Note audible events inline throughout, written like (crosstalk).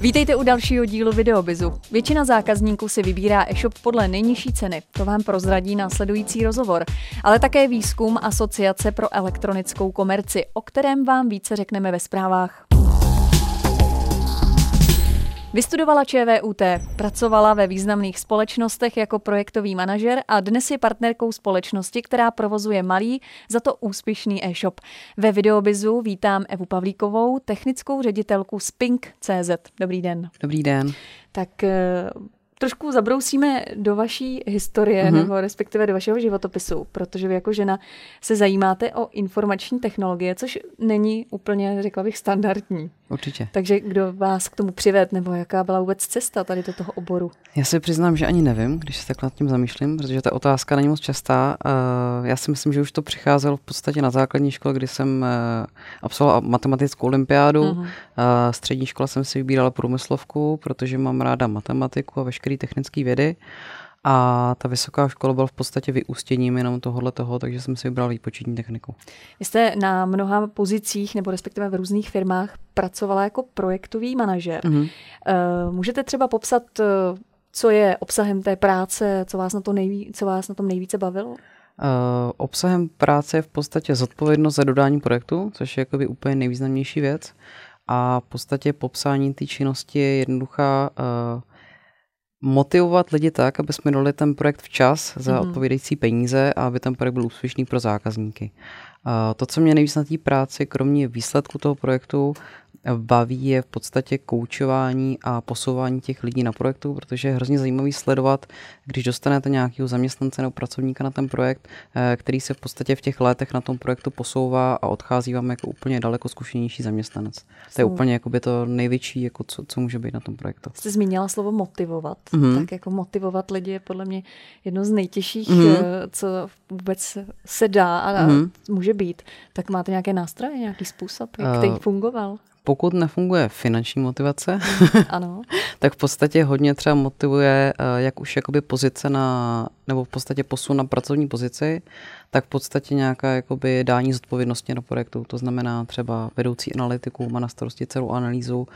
Vítejte u dalšího dílu Videobizu. Většina zákazníků si vybírá e-shop podle nejnižší ceny. To vám prozradí následující rozhovor. Ale také výzkum Asociace pro elektronickou komerci, o kterém vám více řekneme ve zprávách. Vystudovala ČVUT, pracovala ve významných společnostech jako projektový manažer a dnes je partnerkou společnosti, která provozuje malý, za to úspěšný e-shop. Ve videobizu vítám Evu Pavlíkovou, technickou ředitelku Spink.cz. Dobrý den. Dobrý den. Tak eh, trošku zabrousíme do vaší historie, mm-hmm. nebo respektive do vašeho životopisu, protože vy jako žena se zajímáte o informační technologie, což není úplně, řekla bych, standardní. Určitě. Takže kdo vás k tomu přived, nebo jaká byla vůbec cesta tady do toho oboru? Já si přiznám, že ani nevím, když se takhle nad tím zamýšlím, protože ta otázka není moc častá. Já si myslím, že už to přicházelo v podstatě na základní škole, kdy jsem eh, absolvoval matematickou olympiádu. Uh-huh. Střední škola jsem si vybírala průmyslovku, protože mám ráda matematiku a veškeré technické vědy. A ta vysoká škola byla v podstatě vyústěním jenom tohohle toho, takže jsem si vybral výpočetní techniku. Vy jste na mnoha pozicích nebo respektive v různých firmách pracovala jako projektový manažer. Mm-hmm. Můžete třeba popsat, eh, co je obsahem té práce, co vás na, to nejví, co vás na tom nejvíce bavilo? Uh, obsahem práce je v podstatě zodpovědnost za dodání projektu, což je jakoby úplně nejvýznamnější věc. A v podstatě popsání té činnosti je jednoduchá. Uh, motivovat lidi tak, aby jsme dali ten projekt včas za mm-hmm. odpovídající peníze a aby ten projekt byl úspěšný pro zákazníky. To, co mě nejvíc na té práci, kromě výsledku toho projektu, baví, je v podstatě koučování a posouvání těch lidí na projektu, protože je hrozně zajímavý sledovat, když dostanete nějakého zaměstnance nebo pracovníka na ten projekt, eh, který se v podstatě v těch letech na tom projektu posouvá a odchází vám jako úplně daleko zkušenější zaměstnanec. To je úplně jako by to největší, jako co, co může být na tom projektu. Jste zmínila slovo motivovat. Mm-hmm. Tak jako motivovat lidi je podle mě jedno z nejtěžších, mm-hmm. co vůbec se dá a mm-hmm. může být. Tak máte nějaké nástroje, nějaký způsob, jak uh, fungoval? Pokud nefunguje finanční motivace, (laughs) ano. (laughs) tak v podstatě hodně třeba motivuje, eh, jak už jakoby pozice na, nebo v podstatě posun na pracovní pozici, tak v podstatě nějaká jakoby dání zodpovědnosti na projektu. To znamená třeba vedoucí analytiku má na starosti celou analýzu,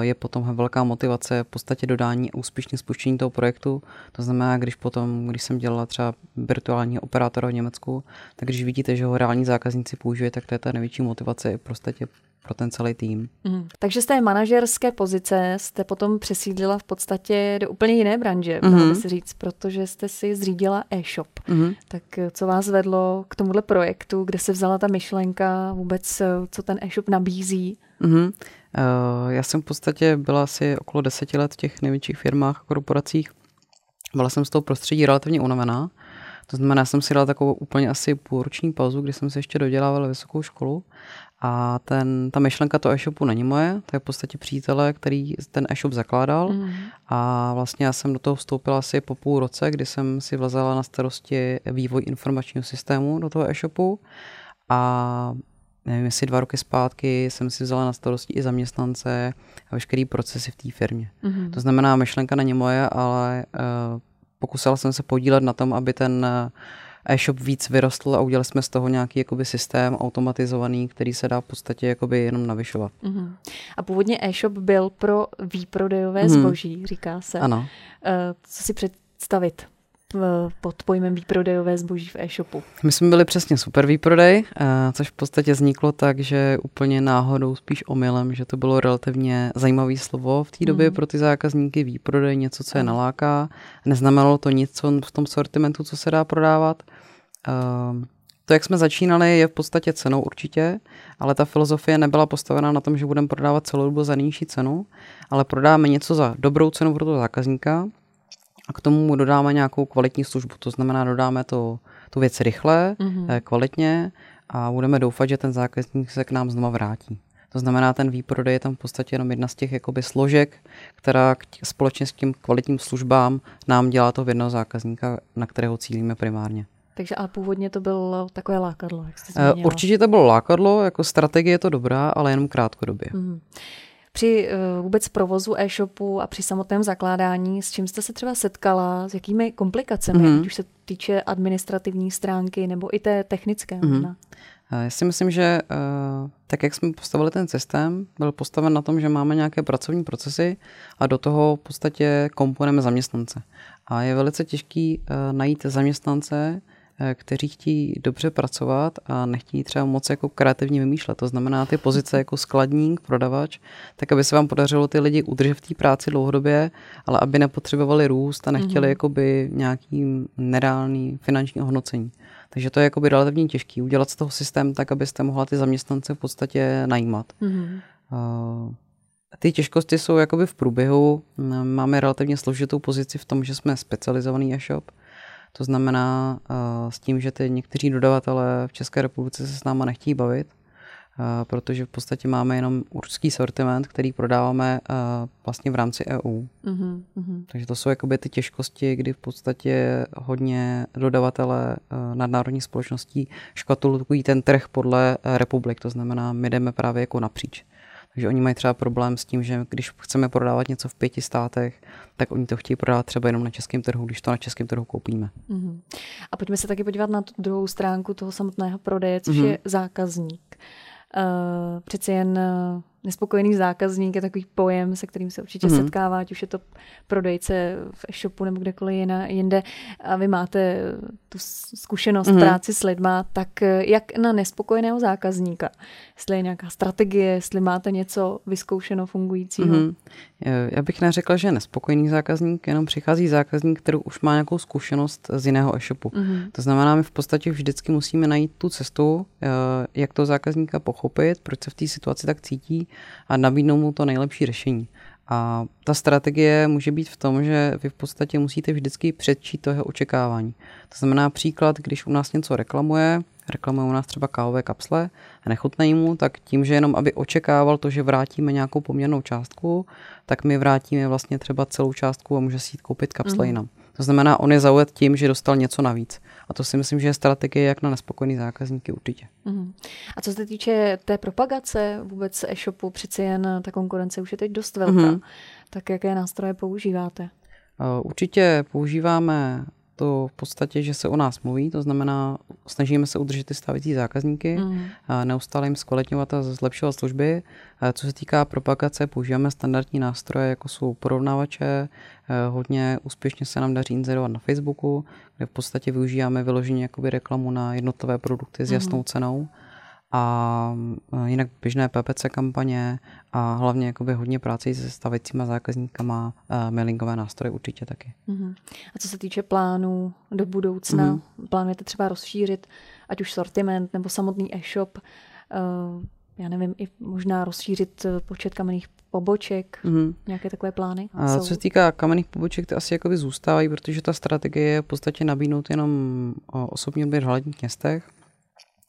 je potom velká motivace v podstatě dodání a úspěšně spuštění toho projektu. To znamená, když potom, když jsem dělala třeba virtuálního operátora v Německu, tak když vidíte, že ho reální zákazníci použije, tak to je ta největší motivace v podstatě pro ten celý tým. Mm. Takže z té manažerské pozice jste potom přesídlila v podstatě do úplně jiné branže, mm. by se říct, protože jste si zřídila e-shop. Mm. Tak eh, co vás vedlo k tomuhle projektu, kde se vzala ta myšlenka, vůbec eh, co ten e-shop nabízí? Mm. Já jsem v podstatě byla asi okolo deseti let v těch největších firmách a korporacích. Byla jsem z toho prostředí relativně unavená. To znamená, jsem si dala takovou úplně asi půlroční pauzu, kdy jsem se ještě dodělávala vysokou školu a ten, ta myšlenka toho e-shopu není moje, to je v podstatě přítele, který ten e-shop zakládal mm. a vlastně já jsem do toho vstoupila asi po půl roce, kdy jsem si vlezala na starosti vývoj informačního systému do toho e-shopu a nevím, jestli dva roky zpátky jsem si vzala na starosti i zaměstnance a veškerý procesy v té firmě. Mm-hmm. To znamená, myšlenka není moje, ale uh, pokusila jsem se podílet na tom, aby ten uh, e-shop víc vyrostl a udělali jsme z toho nějaký jakoby systém automatizovaný, který se dá v podstatě jakoby jenom navyšovat. Uh-huh. A původně e-shop byl pro výprodejové uh-huh. zboží, říká se. Ano. Uh, co si představit? Pod pojmem výprodejové zboží v e-shopu? My jsme byli přesně super výprodej, eh, což v podstatě vzniklo tak, že úplně náhodou, spíš omylem, že to bylo relativně zajímavé slovo v té době mm. pro ty zákazníky výprodej, něco, co je naláká. Neznamenalo to nic v tom sortimentu, co se dá prodávat. Ehm, to, jak jsme začínali, je v podstatě cenou určitě, ale ta filozofie nebyla postavena na tom, že budeme prodávat celou dobu za nižší cenu, ale prodáme něco za dobrou cenu pro toho zákazníka, a k tomu dodáme nějakou kvalitní službu. To znamená, dodáme to, tu věc rychle, mm-hmm. kvalitně a budeme doufat, že ten zákazník se k nám znova vrátí. To znamená, ten výprodej je tam v podstatě jenom jedna z těch jakoby složek, která společně s tím kvalitním službám nám dělá to v jednoho zákazníka, na kterého cílíme primárně. Takže ale původně to bylo takové lákadlo, jak jste zmínila. Určitě to bylo lákadlo, jako strategie je to dobrá, ale jenom krátkodobě. Mm. Při uh, vůbec provozu e-shopu a při samotném zakládání, s čím jste se třeba setkala, s jakými komplikacemi, mm-hmm. už se týče administrativní stránky nebo i té technické mm-hmm. Já si myslím, že uh, tak jak jsme postavili ten systém, byl postaven na tom, že máme nějaké pracovní procesy a do toho v podstatě komponujeme zaměstnance. A je velice těžký uh, najít zaměstnance, Eh, kteří chtějí dobře pracovat a nechtějí třeba moc jako kreativně vymýšlet. To znamená ty pozice jako skladník, prodavač, tak aby se vám podařilo ty lidi udržet v té práci dlouhodobě, ale aby nepotřebovali růst a nechtěli mm-hmm. jakoby nějaký nereálný finanční ohodnocení. Takže to je jakoby relativně těžký udělat z toho systém tak, abyste mohla ty zaměstnance v podstatě najímat. Mm-hmm. Uh, ty těžkosti jsou jakoby v průběhu. Máme relativně složitou pozici v tom, že jsme specializovaný e-shop. To znamená uh, s tím, že ty někteří dodavatelé v České republice se s náma nechtějí bavit, uh, protože v podstatě máme jenom určitý sortiment, který prodáváme uh, vlastně v rámci EU. Mm-hmm. Takže to jsou jakoby ty těžkosti, kdy v podstatě hodně dodavatele nadnárodních společností škatulují ten trh podle republik, to znamená, my jdeme právě jako napříč. Takže oni mají třeba problém s tím, že když chceme prodávat něco v pěti státech, tak oni to chtějí prodávat třeba jenom na českém trhu, když to na českém trhu koupíme. Uh-huh. A pojďme se taky podívat na tu druhou stránku toho samotného prodeje, což uh-huh. je zákazník. Uh, přeci jen uh, nespokojený zákazník je takový pojem, se kterým se určitě mm-hmm. setkává, ať už je to prodejce v e-shopu nebo kdekoliv jiná, jinde. A vy máte tu zkušenost mm-hmm. práci s lidma, tak jak na nespokojeného zákazníka? Jestli je nějaká strategie, jestli máte něco vyzkoušeno fungujícího? Mm-hmm. Já bych neřekla, že nespokojený zákazník, jenom přichází zákazník, který už má nějakou zkušenost z jiného e-shopu. Mm-hmm. To znamená, my v podstatě vždycky musíme najít tu cestu, eh, jak to zákazníka pochopit, proč se v té situaci tak cítí a nabídnout mu to nejlepší řešení. A ta strategie může být v tom, že vy v podstatě musíte vždycky předčít toho očekávání. To znamená příklad, když u nás něco reklamuje, reklamuje u nás třeba kávové kapsle a nechutnají mu, tak tím, že jenom aby očekával to, že vrátíme nějakou poměrnou částku, tak my vrátíme vlastně třeba celou částku a může si jít koupit kapsle mm. jinam. To znamená, on je zaujat tím, že dostal něco navíc. A to si myslím, že je strategie jak na nespokojený zákazníky určitě. Mm. A co se týče té propagace vůbec e-shopu, přeci jen ta konkurence už je teď dost velká. Mm. Tak jaké nástroje používáte? Určitě používáme to v podstatě, že se o nás mluví, to znamená, snažíme se udržet ty stávající zákazníky, mm. a neustále jim zkvalitňovat a zlepšovat služby. A co se týká propagace, používáme standardní nástroje, jako jsou porovnávače, eh, hodně úspěšně se nám daří inzerovat na Facebooku, kde v podstatě využíváme vyloženě jakoby reklamu na jednotlivé produkty s jasnou mm. cenou a e, jinak běžné PPC kampaně a hlavně jakoby hodně práce se stávajícíma zákazníkama, e, mailingové nástroje určitě taky. Uh-huh. A co se týče plánů do budoucna, uh-huh. plánujete třeba rozšířit ať už sortiment nebo samotný e-shop, uh, já nevím, i možná rozšířit počet kamenných poboček, mm-hmm. nějaké takové plány? A jsou? co se týká kamenných poboček, ty asi jakoby zůstávají, protože ta strategie je v podstatě nabídnout jenom osobní odběr v hlavních městech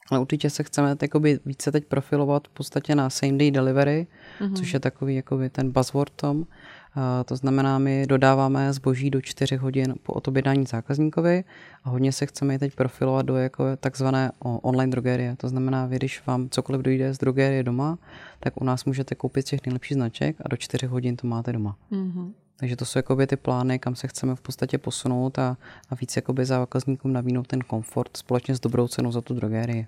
ale určitě se chceme takoby více teď profilovat v podstatě na same day delivery, mm-hmm. což je takový jakoby ten buzzword tom. Uh, to znamená, my dodáváme zboží do 4 hodin po otobědání zákazníkovi a hodně se chceme teď profilovat do jako takzvané online drogerie. To znamená, vy, když vám cokoliv dojde z drogerie doma, tak u nás můžete koupit těch nejlepších značek a do 4 hodin to máte doma. Mm-hmm. Takže to jsou jakoby ty plány, kam se chceme v podstatě posunout a, a víc jakoby zákazníkům nabídnout ten komfort společně s dobrou cenou za tu drogerii.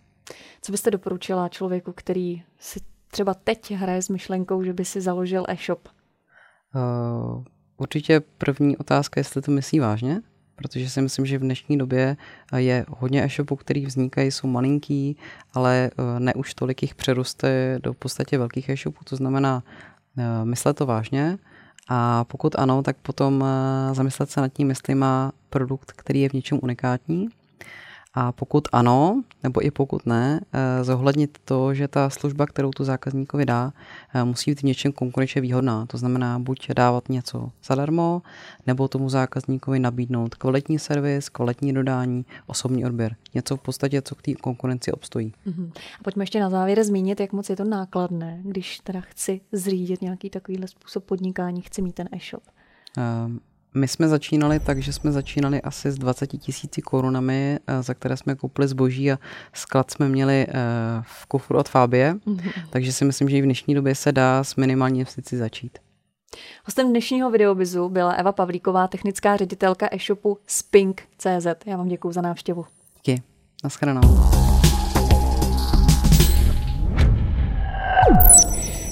Co byste doporučila člověku, který si třeba teď hraje s myšlenkou, že by si založil e-shop? Uh, určitě první otázka, jestli to myslí vážně, protože si myslím, že v dnešní době je hodně e-shopů, který vznikají, jsou malinký, ale eh, ne už tolik jich přeroste do podstatě velkých e-shopů, to znamená uh, myslet to vážně a pokud ano, tak potom zamyslet se nad tím, jestli má produkt, který je v něčem unikátní, a pokud ano, nebo i pokud ne, eh, zohlednit to, že ta služba, kterou tu zákazníkovi dá, eh, musí být v něčem konkurenčně výhodná. To znamená buď dávat něco zadarmo, nebo tomu zákazníkovi nabídnout kvalitní servis, kvalitní dodání, osobní odběr. Něco v podstatě, co k té konkurenci obstojí. Uh-huh. A pojďme ještě na závěr zmínit, jak moc je to nákladné, když teda chci zřídit nějaký takovýhle způsob podnikání, chci mít ten e-shop. Um, my jsme začínali tak, že jsme začínali asi s 20 tisíci korunami, eh, za které jsme koupili zboží a sklad jsme měli eh, v kufru od Fábie, mm-hmm. takže si myslím, že i v dnešní době se dá s minimální investicí začít. Hostem dnešního videobizu byla Eva Pavlíková, technická ředitelka e-shopu Spink.cz. Já vám děkuji za návštěvu. Díky. Naschledanou.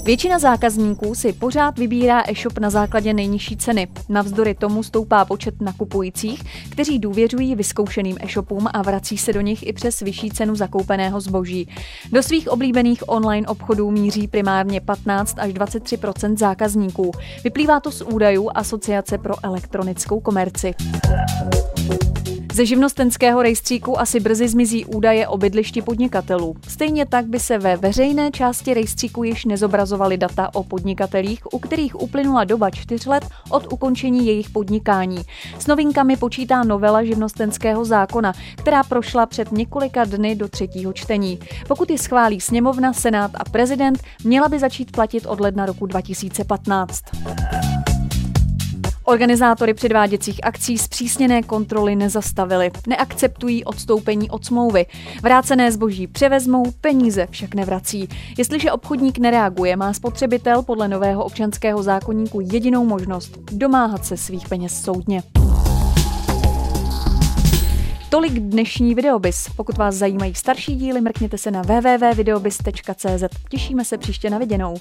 Většina zákazníků si pořád vybírá e-shop na základě nejnižší ceny. Navzdory tomu stoupá počet nakupujících, kteří důvěřují vyzkoušeným e-shopům a vrací se do nich i přes vyšší cenu zakoupeného zboží. Do svých oblíbených online obchodů míří primárně 15 až 23% zákazníků. Vyplývá to z údajů Asociace pro elektronickou komerci. Ze živnostenského rejstříku asi brzy zmizí údaje o bydlišti podnikatelů. Stejně tak by se ve veřejné části rejstříku již nezobrazovaly data o podnikatelích, u kterých uplynula doba čtyř let od ukončení jejich podnikání. S novinkami počítá novela živnostenského zákona, která prošla před několika dny do třetího čtení. Pokud ji schválí sněmovna, senát a prezident, měla by začít platit od ledna roku 2015. Organizátory předváděcích akcí zpřísněné kontroly nezastavili. Neakceptují odstoupení od smlouvy. Vrácené zboží převezmou, peníze však nevrací. Jestliže obchodník nereaguje, má spotřebitel podle nového občanského zákonníku jedinou možnost domáhat se svých peněz soudně. Tolik dnešní videobis. Pokud vás zajímají starší díly, mrkněte se na www.videobis.cz. Těšíme se příště na viděnou.